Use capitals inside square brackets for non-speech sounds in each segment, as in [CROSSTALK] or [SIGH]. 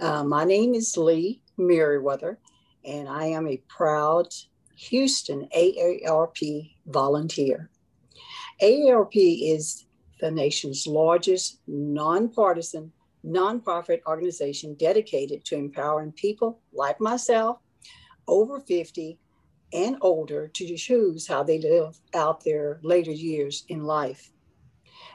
Uh, my name is Lee Merriweather, and I am a proud Houston AARP volunteer. AARP is the nation's largest nonpartisan nonprofit organization dedicated to empowering people like myself over 50 and older to choose how they live out their later years in life.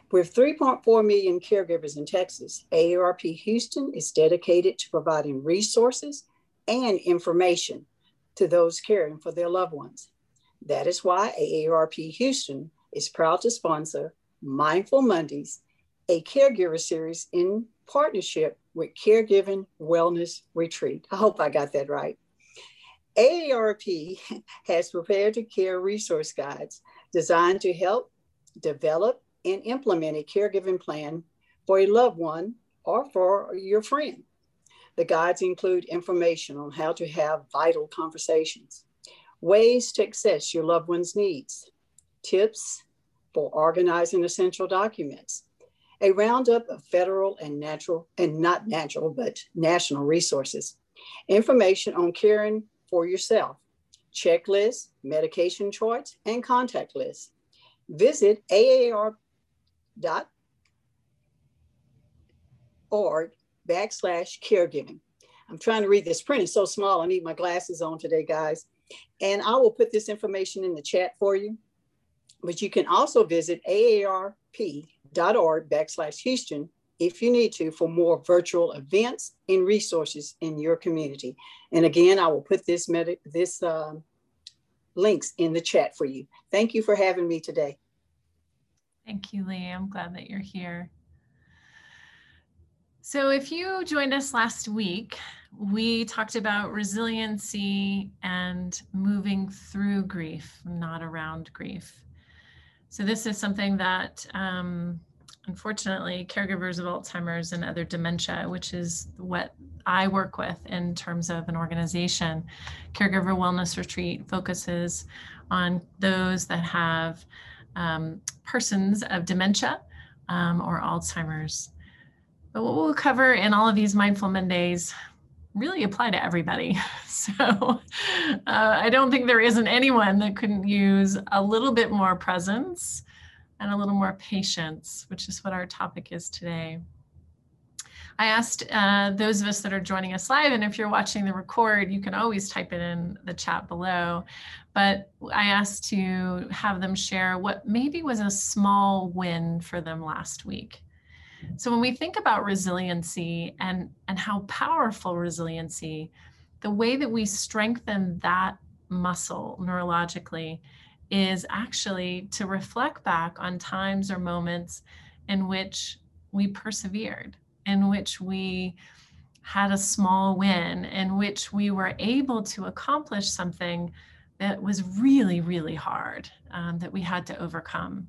With 3.4 million caregivers in Texas, AARP Houston is dedicated to providing resources and information to those caring for their loved ones. That is why AARP Houston is proud to sponsor Mindful Mondays, a caregiver series in partnership with Caregiving Wellness Retreat. I hope I got that right. AARP [LAUGHS] has prepared to care resource guides designed to help develop and implement a caregiving plan for a loved one or for your friend. The guides include information on how to have vital conversations, ways to access your loved one's needs, tips for organizing essential documents, a roundup of federal and natural, and not natural, but national resources, information on caring for yourself, checklists, medication charts, and contact lists. Visit aar.org backslash caregiving. I'm trying to read this print. It's so small. I need my glasses on today, guys. And I will put this information in the chat for you. But you can also visit aarp.org backslash Houston if you need to for more virtual events and resources in your community. And again, I will put this, this um, links in the chat for you. Thank you for having me today. Thank you, Lee. I'm glad that you're here. So, if you joined us last week, we talked about resiliency and moving through grief, not around grief. So, this is something that um, unfortunately caregivers of Alzheimer's and other dementia, which is what I work with in terms of an organization, Caregiver Wellness Retreat focuses on those that have um, persons of dementia um, or Alzheimer's. But what we'll cover in all of these Mindful Mondays really apply to everybody. [LAUGHS] So uh, I don't think there isn't anyone that couldn't use a little bit more presence and a little more patience, which is what our topic is today. I asked uh, those of us that are joining us live, and if you're watching the record, you can always type it in the chat below. But I asked to have them share what maybe was a small win for them last week. So when we think about resiliency and, and how powerful resiliency, the way that we strengthen that muscle neurologically is actually to reflect back on times or moments in which we persevered, in which we had a small win, in which we were able to accomplish something that was really, really hard um, that we had to overcome.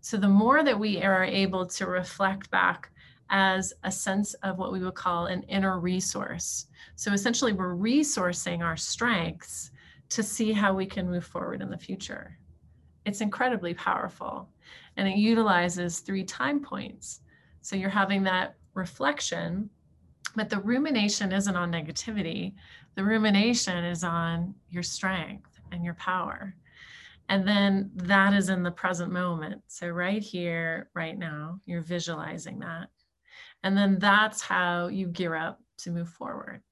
So, the more that we are able to reflect back as a sense of what we would call an inner resource. So, essentially, we're resourcing our strengths to see how we can move forward in the future. It's incredibly powerful and it utilizes three time points. So you're having that reflection, but the rumination isn't on negativity. The rumination is on your strength and your power. And then that is in the present moment. So, right here, right now, you're visualizing that. And then that's how you gear up to move forward.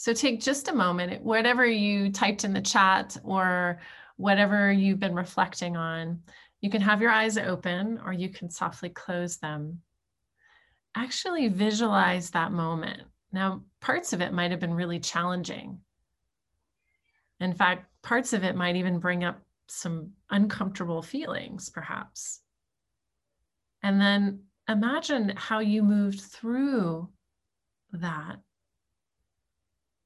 So take just a moment, whatever you typed in the chat or whatever you've been reflecting on, you can have your eyes open or you can softly close them. Actually visualize that moment. Now, parts of it might have been really challenging. In fact, parts of it might even bring up some uncomfortable feelings, perhaps. And then imagine how you moved through that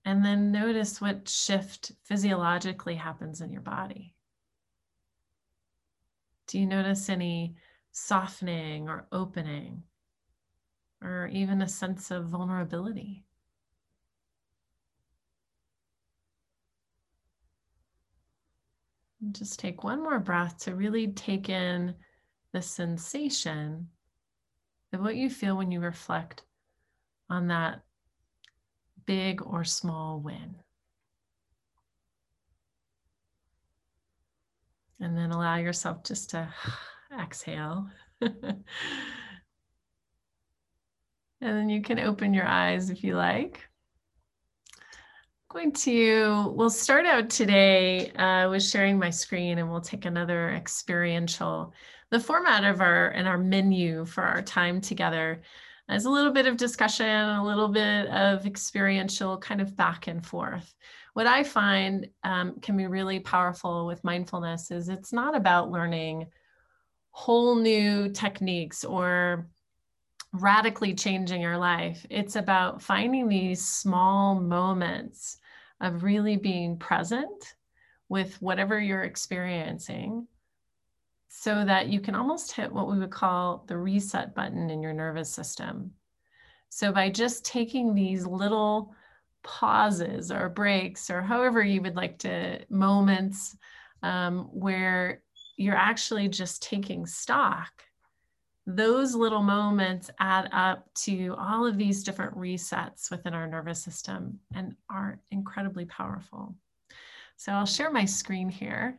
and then notice what shift physiologically happens in your body. Do you notice any softening or opening, or even a sense of vulnerability? Just take one more breath to really take in the sensation of what you feel when you reflect on that big or small win. And then allow yourself just to [SIGHS] exhale. [LAUGHS] and then you can open your eyes if you like. I'm Going to, we'll start out today uh, with sharing my screen and we'll take another experiential. The format of our and our menu for our time together is a little bit of discussion, a little bit of experiential kind of back and forth what I find um, can be really powerful with mindfulness is it's not about learning whole new techniques or radically changing your life. It's about finding these small moments of really being present with whatever you're experiencing so that you can almost hit what we would call the reset button in your nervous system. So by just taking these little pauses or breaks or however you would like to moments um, where you're actually just taking stock those little moments add up to all of these different resets within our nervous system and are incredibly powerful. So I'll share my screen here.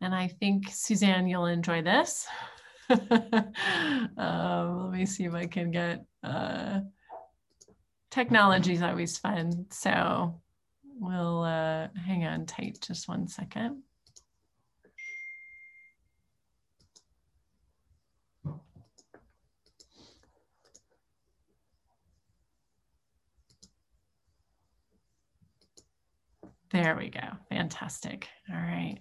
And I think, Suzanne, you'll enjoy this. [LAUGHS] um, let me see if I can get uh, technology is always fun. So we'll uh, hang on tight just one second. There we go. Fantastic. All right.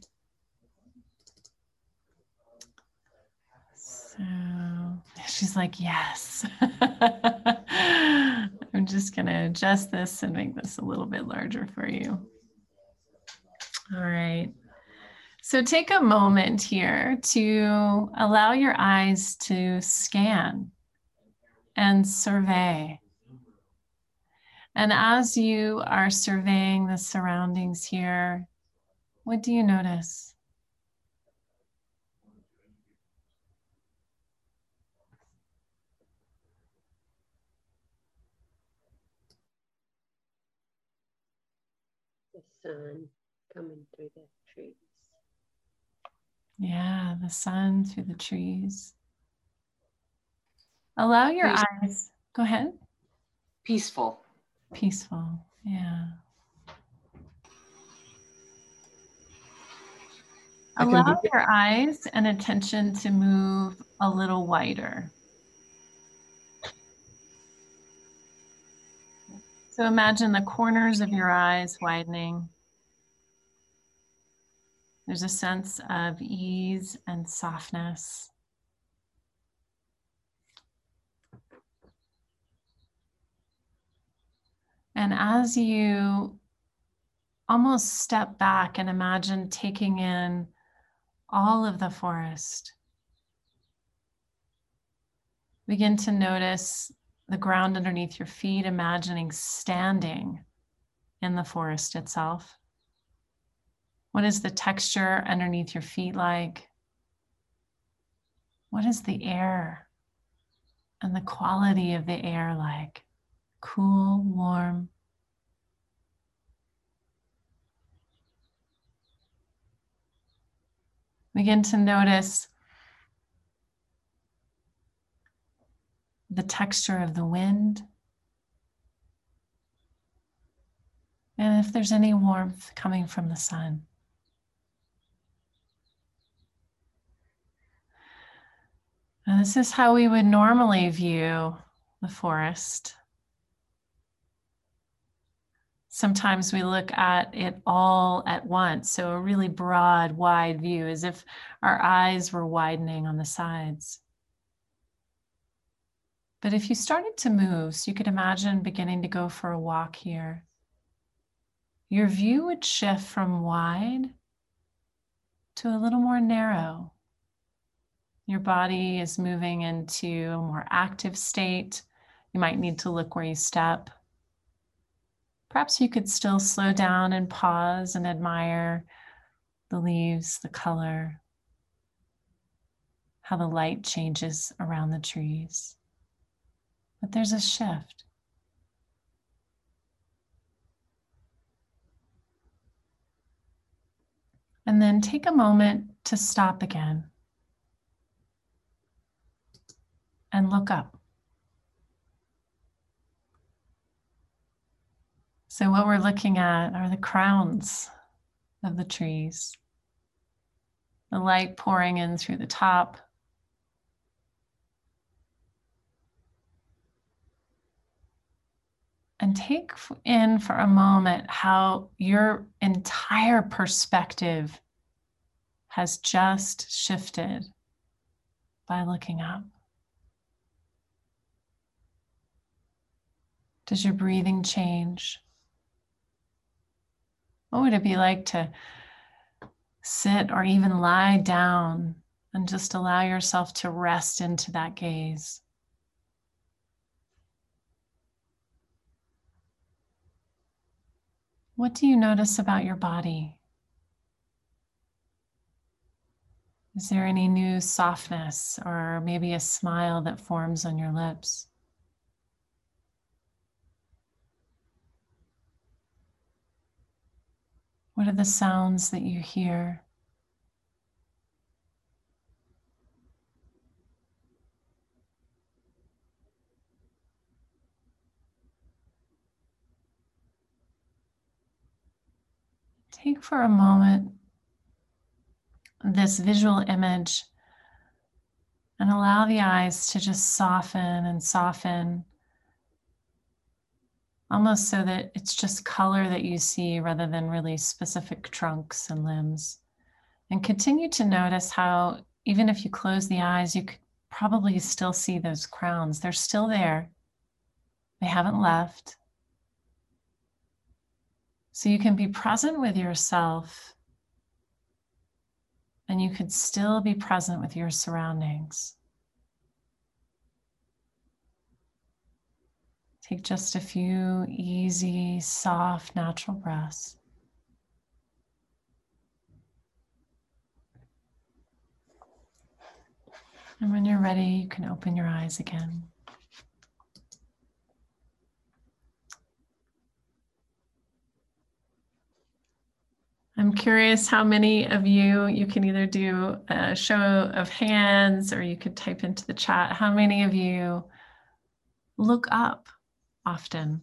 So she's like, yes. [LAUGHS] I'm just going to adjust this and make this a little bit larger for you. All right. So take a moment here to allow your eyes to scan and survey. And as you are surveying the surroundings here, what do you notice? The sun coming through the trees. Yeah, the sun through the trees. Allow your Peaceful. eyes. Go ahead. Peaceful. Peaceful. Yeah. Allow your eyes and attention to move a little wider. So imagine the corners of your eyes widening. There's a sense of ease and softness. And as you almost step back and imagine taking in all of the forest, begin to notice the ground underneath your feet, imagining standing in the forest itself. What is the texture underneath your feet like? What is the air and the quality of the air like? Cool, warm. Begin to notice the texture of the wind. And if there's any warmth coming from the sun. And this is how we would normally view the forest. Sometimes we look at it all at once, so a really broad, wide view, as if our eyes were widening on the sides. But if you started to move, so you could imagine beginning to go for a walk here, your view would shift from wide to a little more narrow. Your body is moving into a more active state. You might need to look where you step. Perhaps you could still slow down and pause and admire the leaves, the color, how the light changes around the trees. But there's a shift. And then take a moment to stop again and look up. So, what we're looking at are the crowns of the trees, the light pouring in through the top. And take in for a moment how your entire perspective has just shifted by looking up. Does your breathing change? What would it be like to sit or even lie down and just allow yourself to rest into that gaze? What do you notice about your body? Is there any new softness or maybe a smile that forms on your lips? What are the sounds that you hear? Take for a moment this visual image and allow the eyes to just soften and soften almost so that it's just color that you see rather than really specific trunks and limbs. And continue to notice how, even if you close the eyes, you could probably still see those crowns. They're still there, they haven't left. So you can be present with yourself and you could still be present with your surroundings. Take just a few easy, soft, natural breaths. And when you're ready, you can open your eyes again. I'm curious how many of you, you can either do a show of hands or you could type into the chat, how many of you look up often.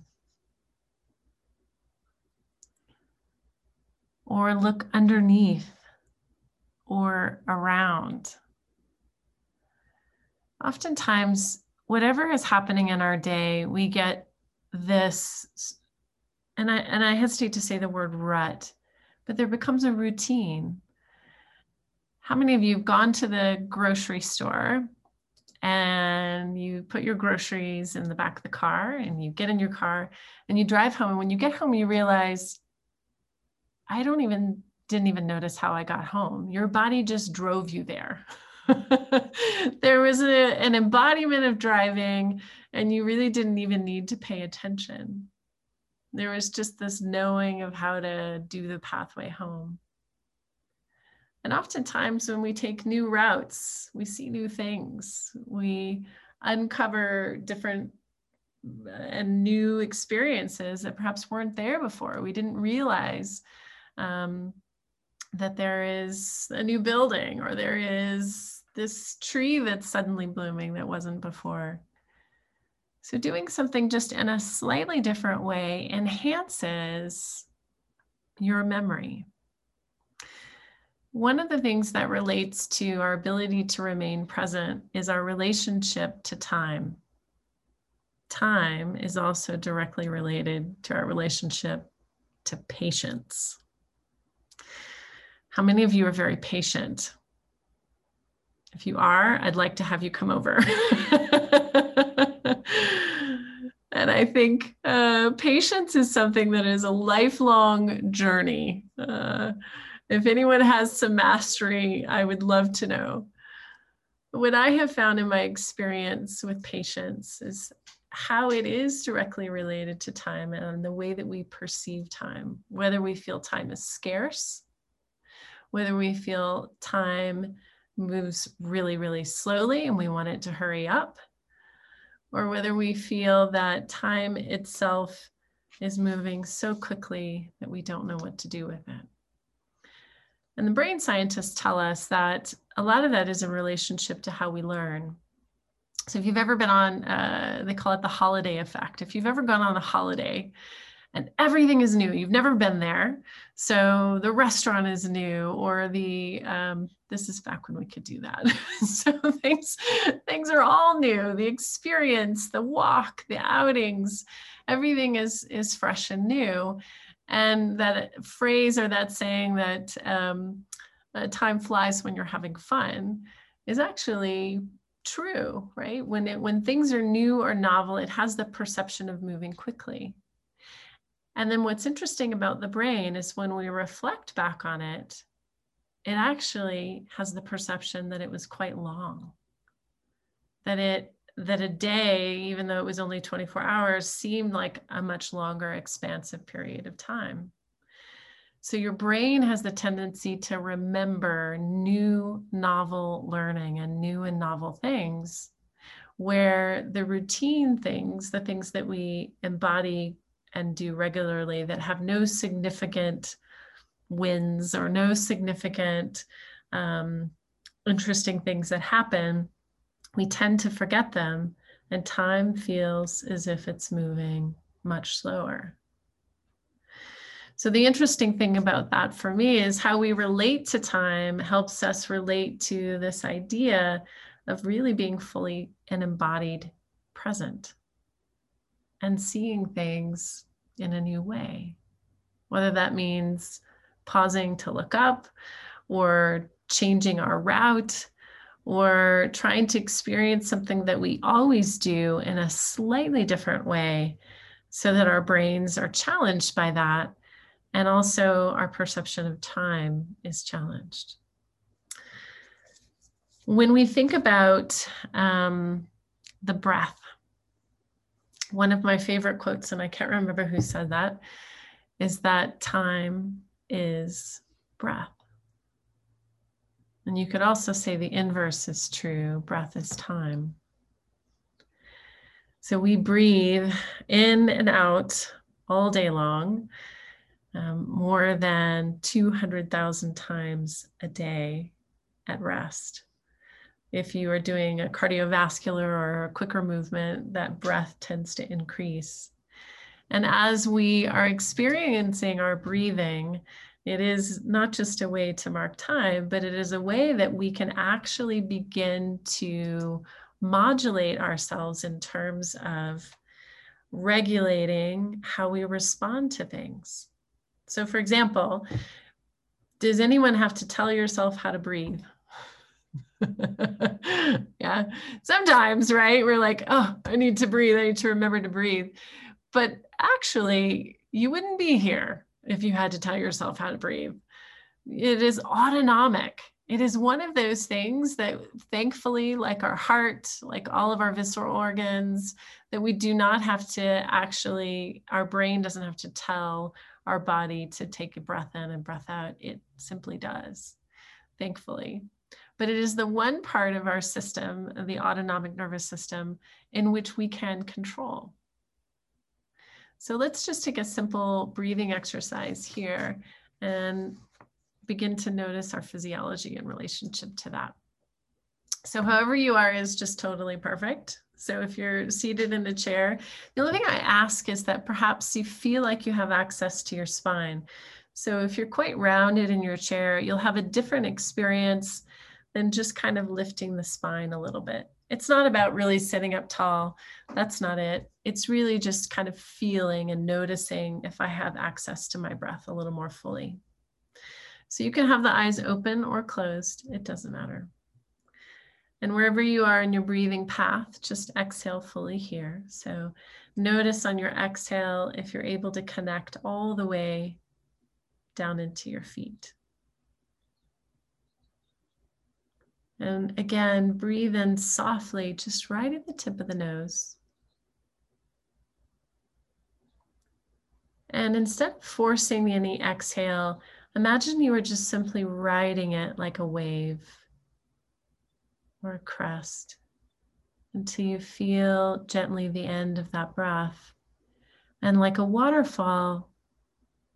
Or look underneath or around. Oftentimes, whatever is happening in our day, we get this, and I, and I hesitate to say the word rut, but there becomes a routine. How many of you have gone to the grocery store and you put your groceries in the back of the car and you get in your car and you drive home. And when you get home you realize i don't even didn't even notice how i got home. Your body just drove you there. [LAUGHS] There was a, an embodiment of driving and you really didn't even need to pay attention. There was just this knowing of how to do the pathway home and oftentimes, when we take new routes, we see new things. We uncover different uh, and new experiences that perhaps weren't there before. We didn't realize um, that there is a new building or there is this tree that's suddenly blooming that wasn't before. So, doing something just in a slightly different way enhances your memory. One of the things that relates to our ability to remain present is our relationship to time. Time is also directly related to our relationship to patience. How many of you are very patient? If you are, I'd like to have you come over. [LAUGHS] and I think uh, patience is something that is a lifelong journey. Uh, if anyone has some mastery, I would love to know. What I have found in my experience with patience is how it is directly related to time and the way that we perceive time, whether we feel time is scarce, whether we feel time moves really, really slowly and we want it to hurry up, or whether we feel that time itself is moving so quickly that we don't know what to do with it. And the brain scientists tell us that a lot of that is in relationship to how we learn. So if you've ever been on, uh, they call it the holiday effect. If you've ever gone on a holiday and everything is new, you've never been there. So the restaurant is new, or the um, this is back when we could do that. [LAUGHS] so things things are all new. The experience, the walk, the outings, everything is is fresh and new. And that phrase or that saying that um, uh, time flies when you're having fun is actually true, right? When it when things are new or novel, it has the perception of moving quickly. And then what's interesting about the brain is when we reflect back on it, it actually has the perception that it was quite long. That it that a day, even though it was only 24 hours, seemed like a much longer, expansive period of time. So your brain has the tendency to remember new, novel learning and new and novel things, where the routine things, the things that we embody and do regularly that have no significant wins or no significant um, interesting things that happen, we tend to forget them, and time feels as if it's moving much slower. So, the interesting thing about that for me is how we relate to time helps us relate to this idea of really being fully and embodied present and seeing things in a new way. Whether that means pausing to look up or changing our route or trying to experience something that we always do in a slightly different way so that our brains are challenged by that and also our perception of time is challenged. When we think about um, the breath, one of my favorite quotes, and I can't remember who said that, is that time is breath. And you could also say the inverse is true breath is time. So we breathe in and out all day long, um, more than 200,000 times a day at rest if you are doing a cardiovascular or a quicker movement, that breath tends to increase. And as we are experiencing our breathing, it is not just a way to mark time, but it is a way that we can actually begin to modulate ourselves in terms of regulating how we respond to things. So, for example, does anyone have to tell yourself how to breathe? [LAUGHS] yeah. Sometimes, right? We're like, oh, I need to breathe. I need to remember to breathe. But actually, you wouldn't be here if you had to tell yourself how to breathe. It is autonomic. It is one of those things that, thankfully, like our heart, like all of our visceral organs, that we do not have to actually, our brain doesn't have to tell our body to take a breath in and breath out. It simply does, thankfully but it is the one part of our system, the autonomic nervous system, in which we can control. So let's just take a simple breathing exercise here and begin to notice our physiology in relationship to that. So however you are is just totally perfect. So if you're seated in a chair, the only thing I ask is that perhaps you feel like you have access to your spine. So if you're quite rounded in your chair, you'll have a different experience than just kind of lifting the spine a little bit. It's not about really sitting up tall. That's not it. It's really just kind of feeling and noticing if I have access to my breath a little more fully. So you can have the eyes open or closed, it doesn't matter. And wherever you are in your breathing path, just exhale fully here. So notice on your exhale if you're able to connect all the way down into your feet. And again, breathe in softly, just right at the tip of the nose. And instead of forcing any exhale, imagine you are just simply riding it like a wave or a crest until you feel gently the end of that breath. And like a waterfall,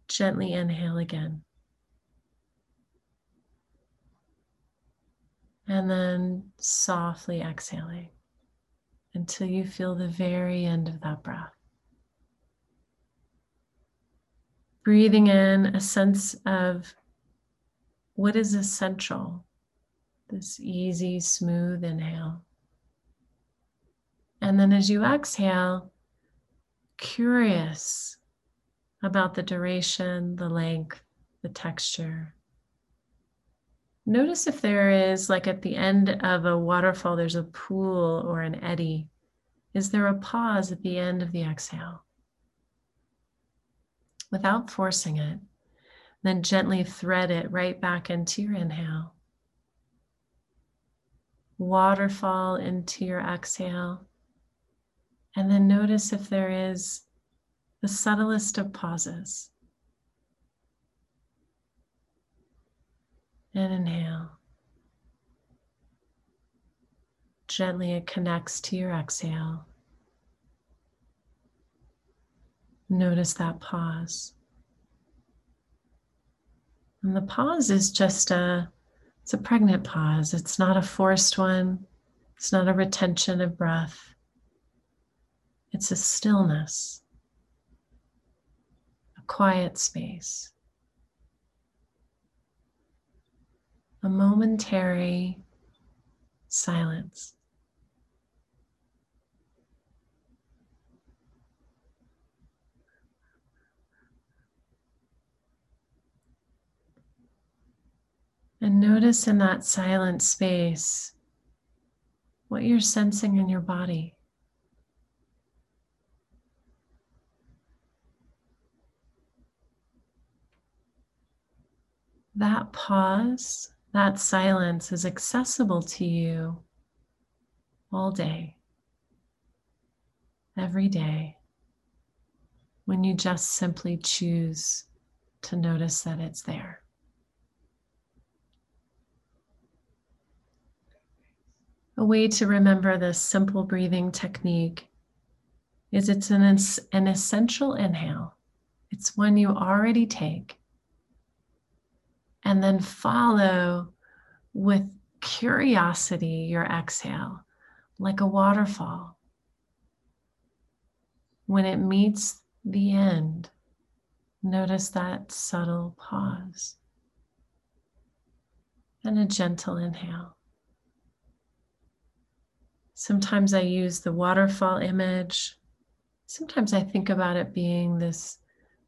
gently inhale again. And then softly exhaling until you feel the very end of that breath. Breathing in a sense of what is essential, this easy, smooth inhale. And then as you exhale, curious about the duration, the length, the texture. Notice if there is, like at the end of a waterfall, there's a pool or an eddy. Is there a pause at the end of the exhale? Without forcing it, then gently thread it right back into your inhale. Waterfall into your exhale. And then notice if there is the subtlest of pauses. And inhale. Gently it connects to your exhale. Notice that pause. And the pause is just a it's a pregnant pause. It's not a forced one. It's not a retention of breath. It's a stillness, a quiet space, a momentary silence. And notice in that silent space what you're sensing in your body. that pause, that silence is accessible to you all day, every day, when you just simply choose to notice that it's there. A way to remember this simple breathing technique is it's an, an essential inhale. It's one you already take and then follow with curiosity your exhale, like a waterfall. When it meets the end, notice that subtle pause and a gentle inhale. Sometimes I use the waterfall image. Sometimes I think about it being this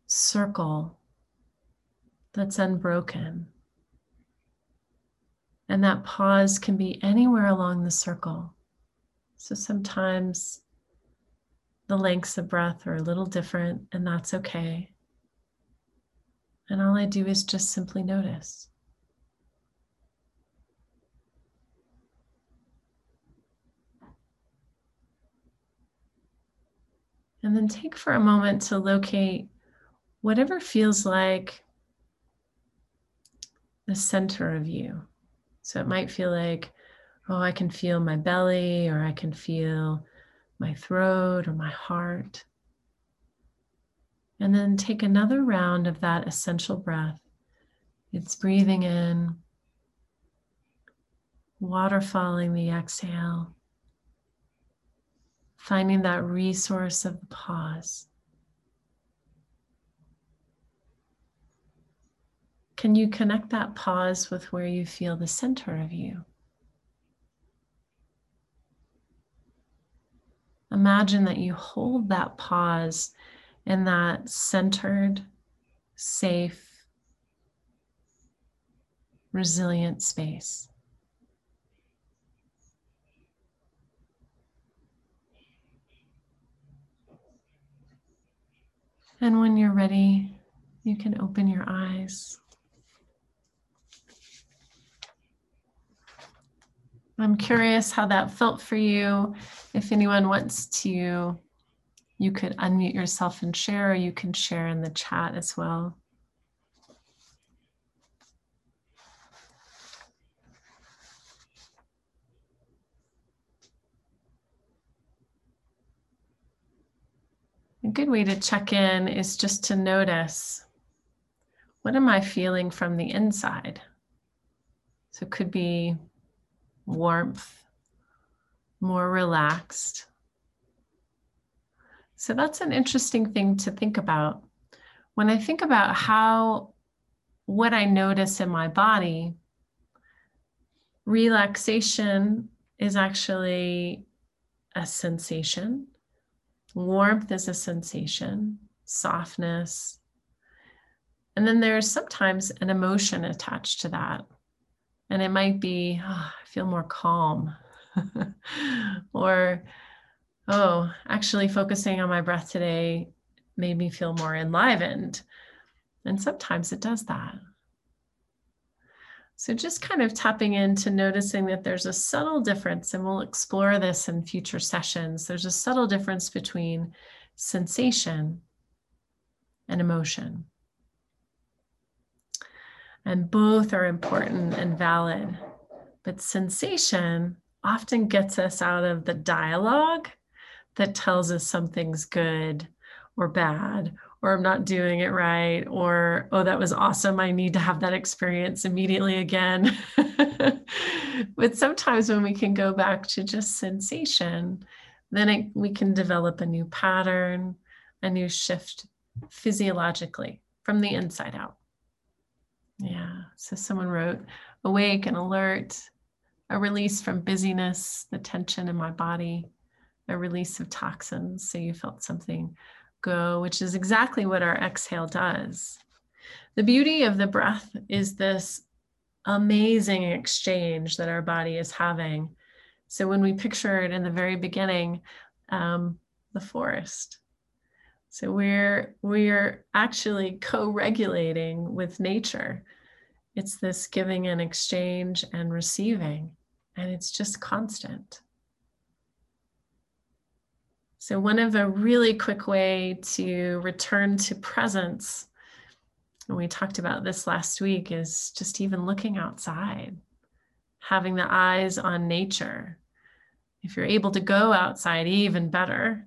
circle that's unbroken. And that pause can be anywhere along the circle. So sometimes the lengths of breath are a little different, and that's okay. And all I do is just simply notice. And then take for a moment to locate whatever feels like the center of you. So it might feel like, oh, I can feel my belly, or I can feel my throat or my heart. And then take another round of that essential breath. It's breathing in, waterfalling the exhale, finding that resource of the pause. Can you connect that pause with where you feel the center of you? Imagine that you hold that pause in that centered, safe, resilient space. And when you're ready, you can open your eyes. I'm curious how that felt for you. If anyone wants to, you could unmute yourself and share, or you can share in the chat as well. A good way to check in is just to notice what am I feeling from the inside? So it could be warmth, more relaxed. So that's an interesting thing to think about. When I think about how what I notice in my body, relaxation is actually a sensation. Warmth is a sensation, softness. And then there's sometimes an emotion attached to that. And it might be, oh, I feel more calm. [LAUGHS] or, oh, actually focusing on my breath today made me feel more enlivened. And sometimes it does that. So just kind of tapping into noticing that there's a subtle difference, and we'll explore this in future sessions. There's a subtle difference between sensation and emotion. And both are important and valid. But sensation often gets us out of the dialogue that tells us something's good or bad or I'm not doing it right, or, oh, that was awesome. I need to have that experience immediately again. [LAUGHS] but sometimes when we can go back to just sensation, then it, we can develop a new pattern, a new shift physiologically from the inside out. Yeah. So someone wrote, awake and alert, a release from busyness, the tension in my body, a release of toxins. So you felt something go, which is exactly what our exhale does. The beauty of the breath is this amazing exchange that our body is having. So when we picture it in the very beginning, um, the forest. So we're we're actually co-regulating with nature. It's this giving and exchange and receiving, and it's just constant. So, one of a really quick way to return to presence, and we talked about this last week, is just even looking outside, having the eyes on nature. If you're able to go outside, even better,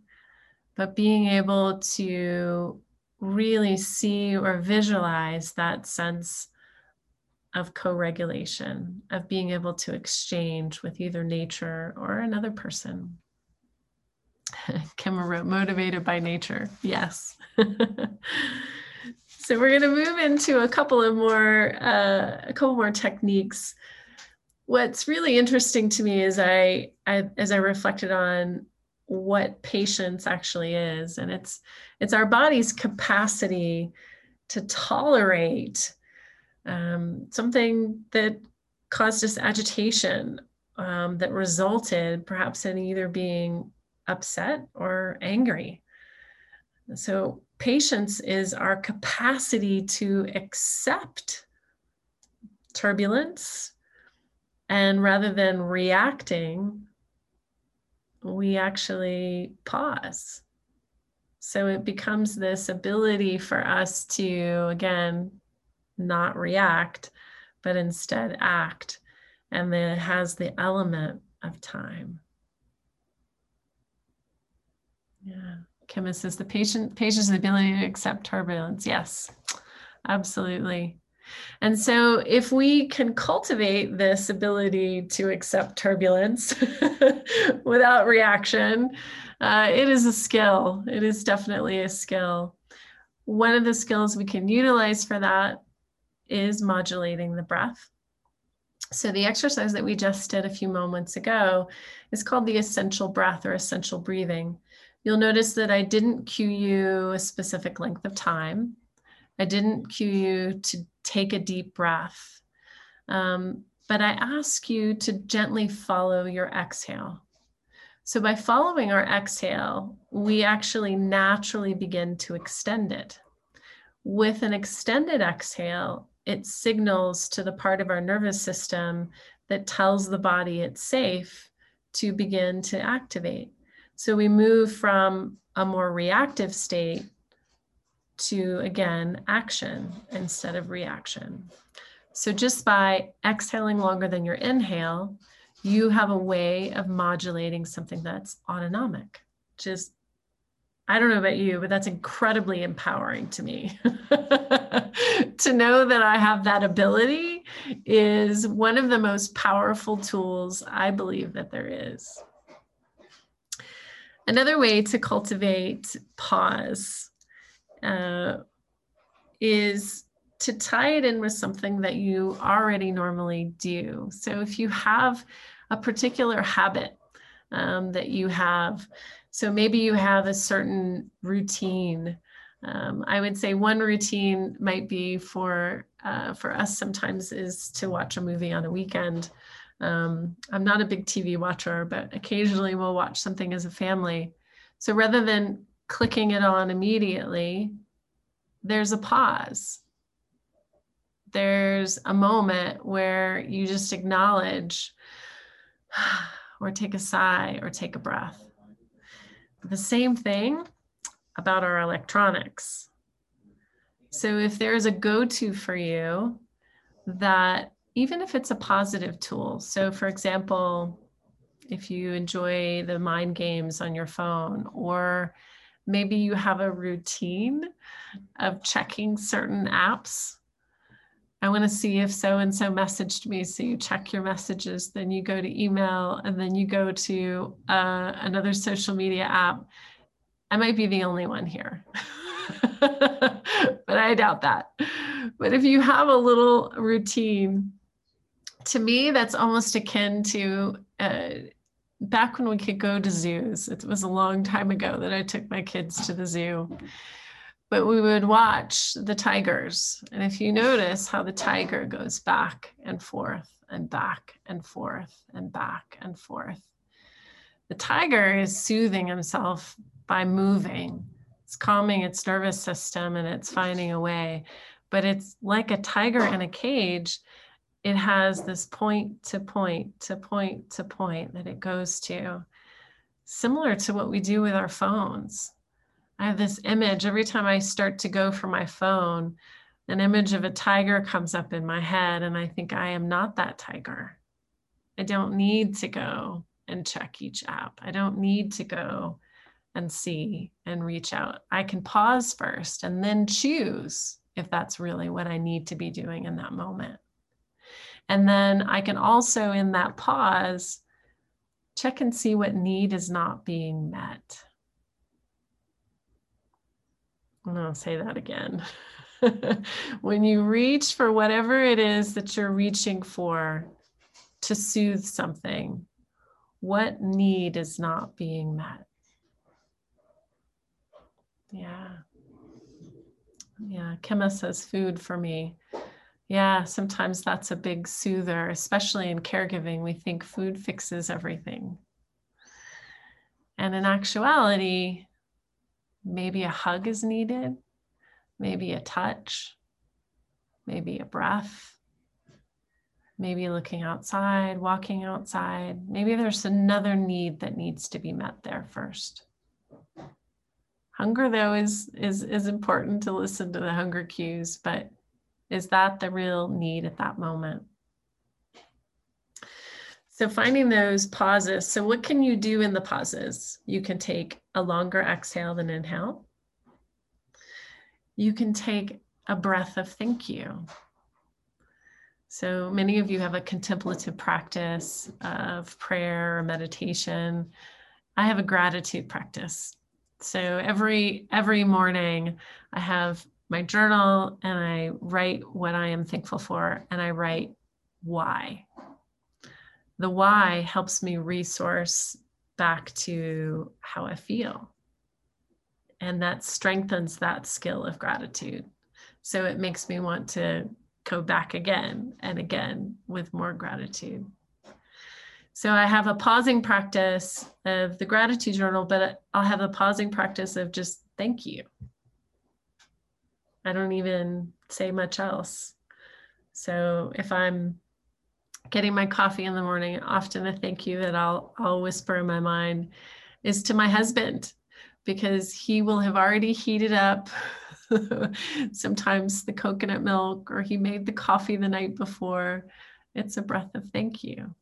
but being able to really see or visualize that sense of co regulation, of being able to exchange with either nature or another person. [LAUGHS] Kemma wrote, motivated by nature. Yes. [LAUGHS] so we're going to move into a couple of more, uh, a couple more techniques. What's really interesting to me is I, I, as I reflected on what patience actually is, and it's, it's our body's capacity to tolerate um, something that caused us agitation um, that resulted perhaps in either being upset or angry. So, patience is our capacity to accept turbulence. And rather than reacting, we actually pause. So it becomes this ability for us to, again, not react, but instead act. And then it has the element of time. Yeah. Kimma says the patient patient's ability to accept turbulence. Yes, absolutely. And so if we can cultivate this ability to accept turbulence [LAUGHS] without reaction, uh, it is a skill. It is definitely a skill. One of the skills we can utilize for that is modulating the breath. So the exercise that we just did a few moments ago is called the essential breath or essential breathing. You'll notice that I didn't cue you a specific length of time. I didn't cue you to take a deep breath. Um, but I ask you to gently follow your exhale. So by following our exhale, we actually naturally begin to extend it. With an extended exhale, it signals to the part of our nervous system that tells the body it's safe to begin to activate. So we move from a more reactive state to, again, action instead of reaction. So just by exhaling longer than your inhale, you have a way of modulating something that's autonomic. Just, I don't know about you, but that's incredibly empowering to me. [LAUGHS] to know that I have that ability is one of the most powerful tools I believe that there is. Another way to cultivate pause uh, is to tie it in with something that you already normally do. So if you have a particular habit um, that you have, so maybe you have a certain routine. Um, I would say one routine might be for uh, for us sometimes is to watch a movie on a weekend. Um, I'm not a big TV watcher, but occasionally we'll watch something as a family. So rather than clicking it on immediately, there's a pause. There's a moment where you just acknowledge [SIGHS] or take a sigh or take a breath. The same thing about our electronics. So if there's a go to for you that even if it's a positive tool, so for example, if you enjoy the mind games on your phone, or maybe you have a routine of checking certain apps. I want to see if so and so messaged me. So you check your messages, then you go to email, and then you go to uh, another social media app. I might be the only one here, [LAUGHS] but I doubt that. But if you have a little routine, to me, that's almost akin to uh, back when we could go to zoos, it was a long time ago that I took my kids to the zoo. But we would watch the tigers. And if you notice how the tiger goes back and forth and back and forth and back and forth, the tiger is soothing himself by moving. It's calming its nervous system and it's finding a way. But it's like a tiger in a cage it has this point to point to point to point that it goes to, similar to what we do with our phones. I have this image every time I start to go for my phone, an image of a tiger comes up in my head, and I think I am not that tiger. I don't need to go and check each app. I don't need to go and see and reach out. I can pause first and then choose if that's really what I need to be doing in that moment. And then I can also, in that pause, check and see what need is not being met. And I'll say that again. [LAUGHS] when you reach for whatever it is that you're reaching for to soothe something, what need is not being met? Yeah. Yeah. Kema says food for me. Yeah, sometimes that's a big soother, especially in caregiving. We think food fixes everything. And in actuality, maybe a hug is needed, maybe a touch, maybe a breath, maybe looking outside, walking outside. Maybe there's another need that needs to be met there first. Hunger, though, is, is, is important to listen to the hunger cues, but is that the real need at that moment? So finding those pauses. So what can you do in the pauses? You can take a longer exhale than inhale. You can take a breath of thank you. So many of you have a contemplative practice of prayer or meditation. I have a gratitude practice. So every every morning I have my journal and I write what I am thankful for and I write why. The why helps me resource back to how I feel. And that strengthens that skill of gratitude. So it makes me want to go back again and again with more gratitude. So I have a pausing practice of the gratitude journal, but I'll have a pausing practice of just thank you. I don't even say much else. So if I'm getting my coffee in the morning, often a thank you that I'll I'll whisper in my mind is to my husband because he will have already heated up [LAUGHS] sometimes the coconut milk or he made the coffee the night before. It's a breath of thank you.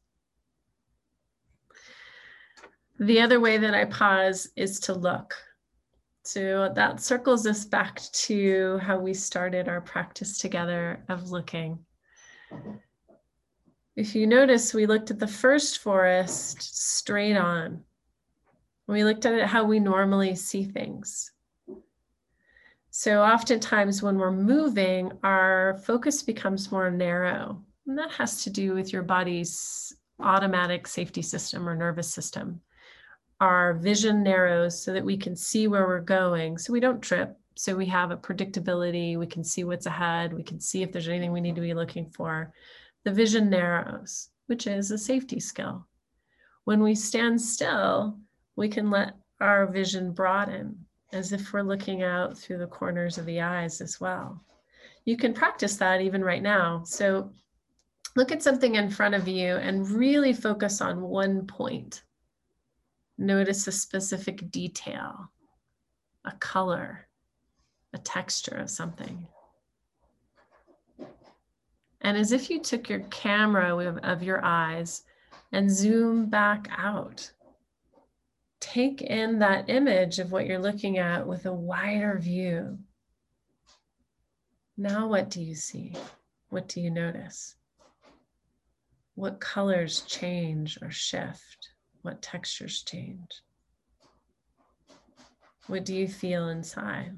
The other way that I pause is to look. So that circles us back to how we started our practice together of looking. If you notice, we looked at the first forest straight on. We looked at it how we normally see things. So oftentimes when we're moving, our focus becomes more narrow. And that has to do with your body's automatic safety system or nervous system. Our vision narrows so that we can see where we're going, so we don't trip. So we have a predictability, we can see what's ahead, we can see if there's anything we need to be looking for. The vision narrows, which is a safety skill. When we stand still, we can let our vision broaden as if we're looking out through the corners of the eyes as well. You can practice that even right now. So look at something in front of you and really focus on one point. Notice a specific detail, a color, a texture of something. And as if you took your camera of your eyes and zoom back out take in that image of what you're looking at with a wider view. Now, what do you see? What do you notice? What colors change or shift? What textures change? What do you feel inside?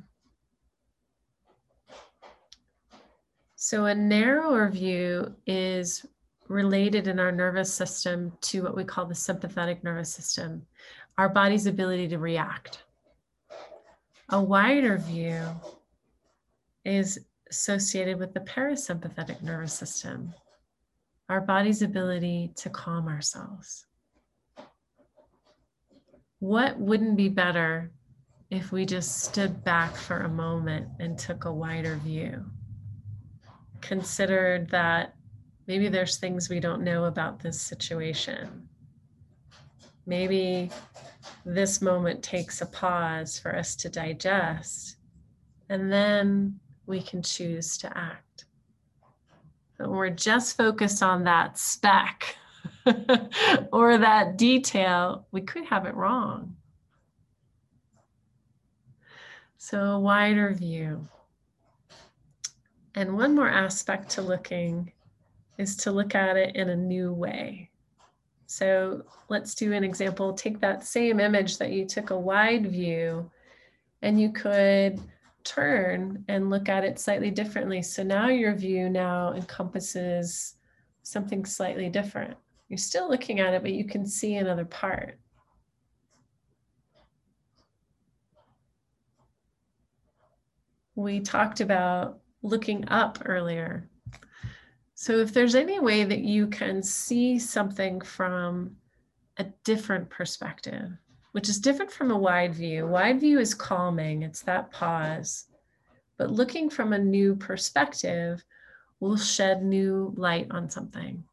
So, a narrower view is related in our nervous system to what we call the sympathetic nervous system, our body's ability to react. A wider view is associated with the parasympathetic nervous system, our body's ability to calm ourselves. What wouldn't be better if we just stood back for a moment and took a wider view? Considered that maybe there's things we don't know about this situation maybe this moment takes a pause for us to digest, and then we can choose to act. But we're just focused on that speck [LAUGHS] or that detail, we could have it wrong. So, a wider view. And one more aspect to looking is to look at it in a new way. So let's do an example. Take that same image that you took a wide view and you could turn and look at it slightly differently. So now your view now encompasses something slightly different. You're still looking at it, but you can see another part. We talked about looking up earlier. So if there's any way that you can see something from a different perspective, which is different from a wide view. Wide view is calming, it's that pause. But looking from a new perspective will shed new light on something.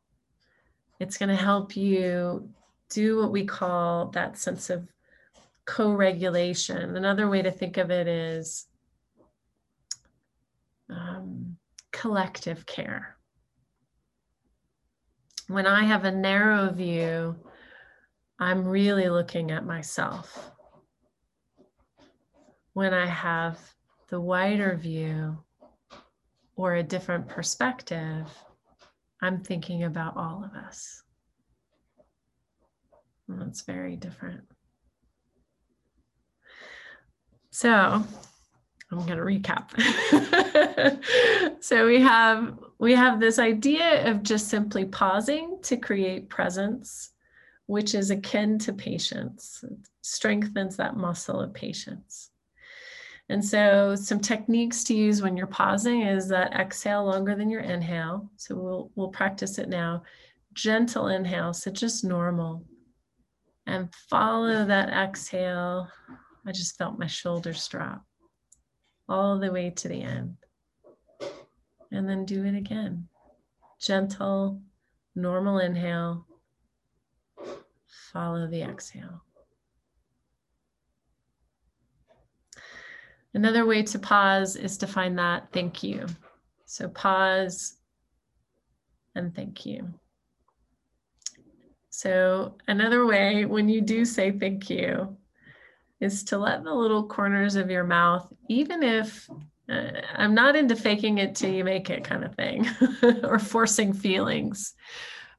It's going to help you do what we call that sense of co regulation. Another way to think of it is um, collective care when I have a narrow view, I'm really looking at myself. When I have the wider view or a different perspective, I'm thinking about all of us. That's very different. So, I'm going to recap. [LAUGHS] so we have we have this idea of just simply pausing to create presence, which is akin to patience. It strengthens that muscle of patience. And so some techniques to use when you're pausing is that exhale longer than your inhale. So we'll we'll practice it now. Gentle inhale, so just normal. And follow that exhale. I just felt my shoulders drop all the way to the end. And then do it again. Gentle, normal inhale. Follow the exhale. Another way to pause is to find that thank you. So pause and thank you. So, another way when you do say thank you, is to let the little corners of your mouth, even if Uh, I'm not into faking it till you make it kind of thing [LAUGHS] or forcing feelings.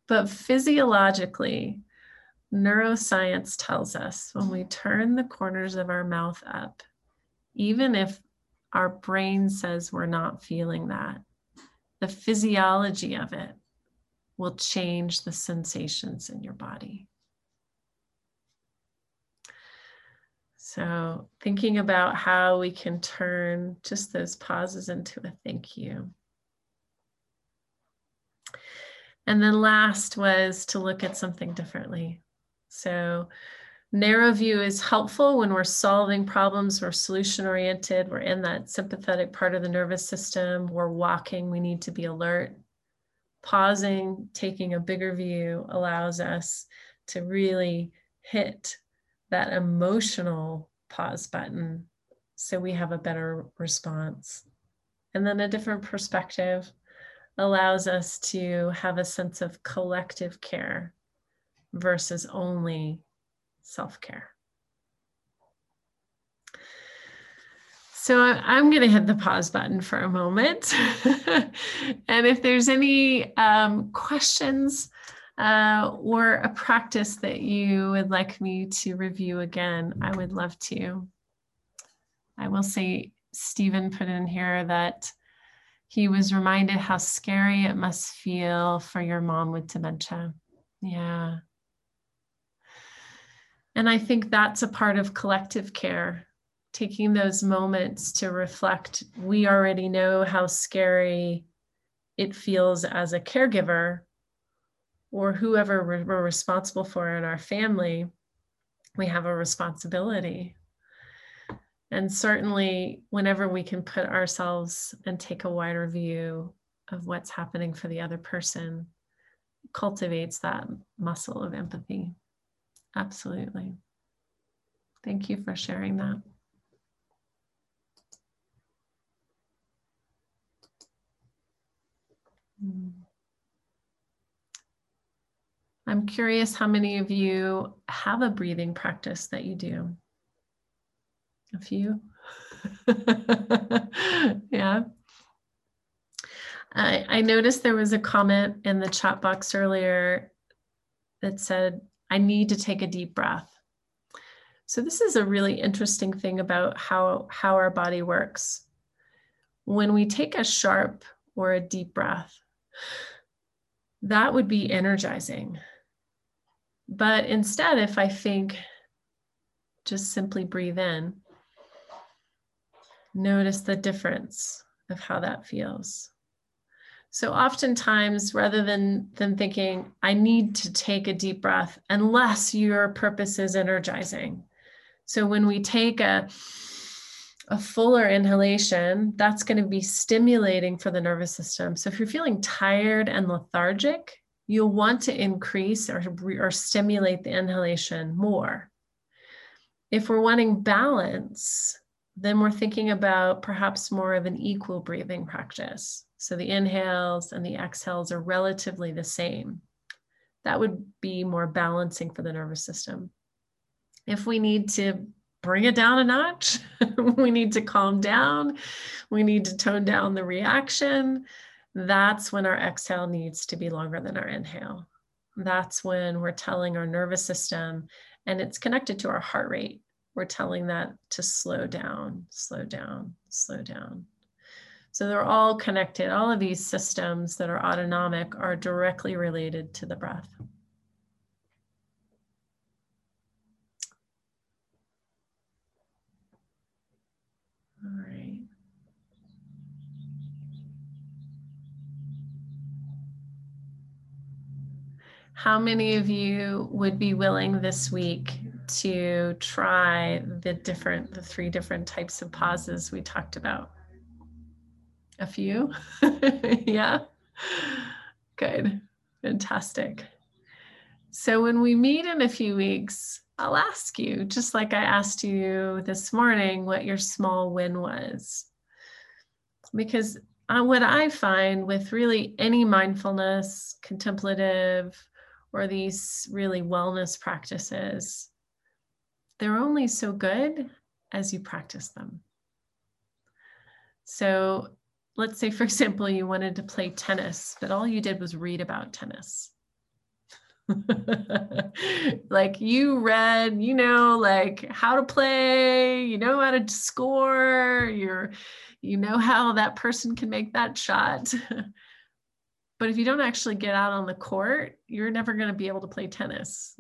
But physiologically, neuroscience tells us when we turn the corners of our mouth up, even if our brain says we're not feeling that, the physiology of it will change the sensations in your body. So, thinking about how we can turn just those pauses into a thank you. And then last was to look at something differently. So, narrow view is helpful when we're solving problems, we're solution oriented, we're in that sympathetic part of the nervous system, we're walking, we need to be alert. Pausing, taking a bigger view allows us to really hit that emotional pause button so we have a better response. And then a different perspective allows us to have a sense of collective care versus only self care. So I'm going to hit the pause button for a moment. [LAUGHS] and if there's any um, questions uh, or a practice that you would like me to review again, I would love to. I will say, Stephen put in here that he was reminded how scary it must feel for your mom with dementia. Yeah. And I think that's a part of collective care, taking those moments to reflect. We already know how scary it feels as a caregiver or whoever we're responsible for in our family, we have a responsibility. And certainly, whenever we can put ourselves and take a wider view of what's happening for the other person, cultivates that muscle of empathy. Absolutely. Thank you for sharing that. Mm. I'm curious how many of you have a breathing practice that you do? A few? [LAUGHS] yeah. I, I noticed there was a comment in the chat box earlier that said, I need to take a deep breath. So this is a really interesting thing about how, how our body works. When we take a sharp or a deep breath, that would be energizing. But instead, if I think, just simply breathe in, notice the difference of how that feels. So oftentimes, rather than, than thinking, I need to take a deep breath, unless your purpose is energizing. So when we take a, a fuller inhalation, that's going to be stimulating for the nervous system. So if you're feeling tired and lethargic, you'll want to increase or, or stimulate the inhalation more. If we're wanting balance, then we're thinking about perhaps more of an equal breathing practice. So the inhales and the exhales are relatively the same. That would be more balancing for the nervous system. If we need to bring it down a notch, [LAUGHS] we need to calm down, we need to tone down the reaction, that's when our exhale needs to be longer than our inhale. That's when we're telling our nervous system, and it's connected to our heart rate. We're telling that to slow down, slow down, slow down. So they're all connected. All of these systems that are autonomic are directly related to the breath. All right. How many of you would be willing this week to try the different, the three different types of pauses we talked about? A few? [LAUGHS] yeah? Good. Fantastic. So when we meet in a few weeks, I'll ask you, just like I asked you this morning, what your small win was. Because uh, what I find with really any mindfulness, contemplative, or these really wellness practices, they're only so good as you practice them. So let's say, for example, you wanted to play tennis, but all you did was read about tennis. [LAUGHS] like you read, you know, like how to play, you know how to score, you're you know how that person can make that shot. [LAUGHS] but if you don't actually get out on the court, you're never going to be able to play tennis.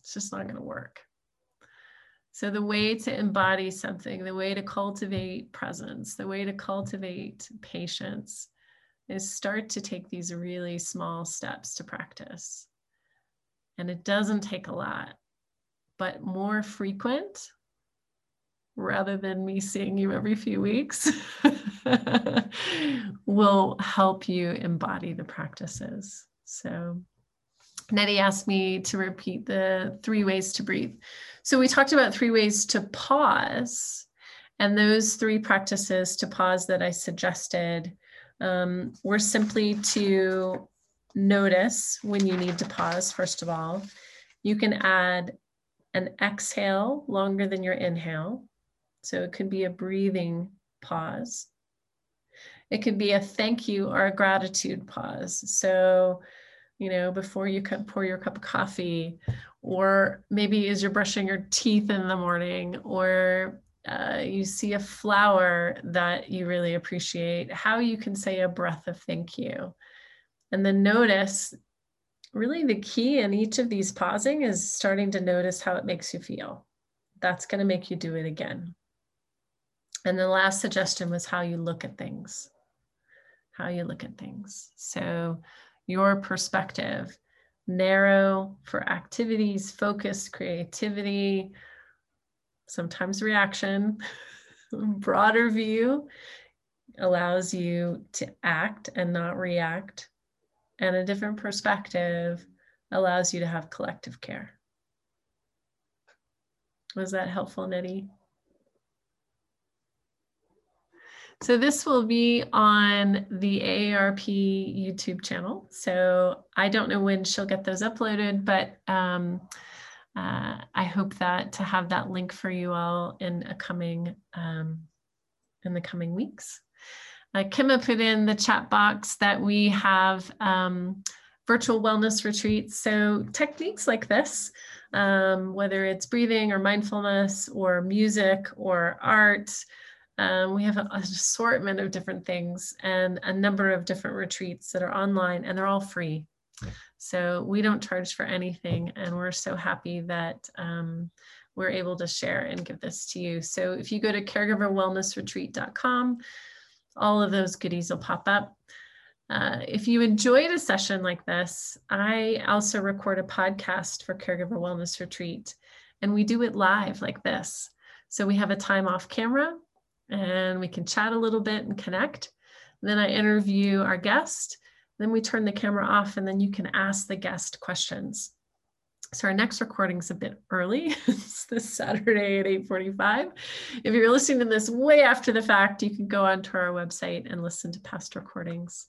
It's just not going to work. So, the way to embody something, the way to cultivate presence, the way to cultivate patience is start to take these really small steps to practice. And it doesn't take a lot, but more frequent rather than me seeing you every few weeks [LAUGHS] will help you embody the practices. So, Nettie asked me to repeat the three ways to breathe. So, we talked about three ways to pause. And those three practices to pause that I suggested um, were simply to notice when you need to pause, first of all. You can add an exhale longer than your inhale. So it could be a breathing pause. It could be a thank you or a gratitude pause. So, you know, before you pour your cup of coffee, or maybe as you're brushing your teeth in the morning, or uh, you see a flower that you really appreciate, how you can say a breath of thank you. And then notice really the key in each of these pausing is starting to notice how it makes you feel. That's going to make you do it again. And the last suggestion was how you look at things. How you look at things. So, your perspective, narrow for activities, focus, creativity, sometimes reaction, [LAUGHS] broader view allows you to act and not react. And a different perspective allows you to have collective care. Was that helpful, Nettie? So this will be on the AARP YouTube channel. So I don't know when she'll get those uploaded, but um, uh, I hope that to have that link for you all in a coming um, in the coming weeks. Uh, Kimma put in the chat box that we have um, virtual wellness retreats. So techniques like this, um, whether it's breathing or mindfulness or music or art, um, we have an assortment of different things and a number of different retreats that are online and they're all free. So we don't charge for anything and we're so happy that um, we're able to share and give this to you. So if you go to caregiverwellnessretreat.com, all of those goodies will pop up. Uh, if you enjoyed a session like this, I also record a podcast for Caregiver Wellness Retreat, and we do it live like this. So we have a time off camera and we can chat a little bit and connect. then I interview our guest. Then we turn the camera off and then you can ask the guest questions. So our next recording is a bit early. [LAUGHS] it's this Saturday at 8:45. If you're listening to this way after the fact, you can go onto our website and listen to past recordings.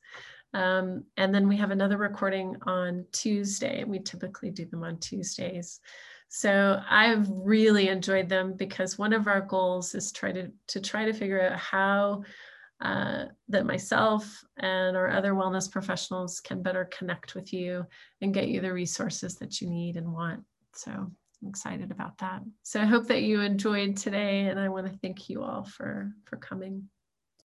Um, and then we have another recording on Tuesday. We typically do them on Tuesdays. So I've really enjoyed them because one of our goals is try to, to try to figure out how uh, that myself and our other wellness professionals can better connect with you and get you the resources that you need and want. So I'm excited about that. So I hope that you enjoyed today and I want to thank you all for, for coming.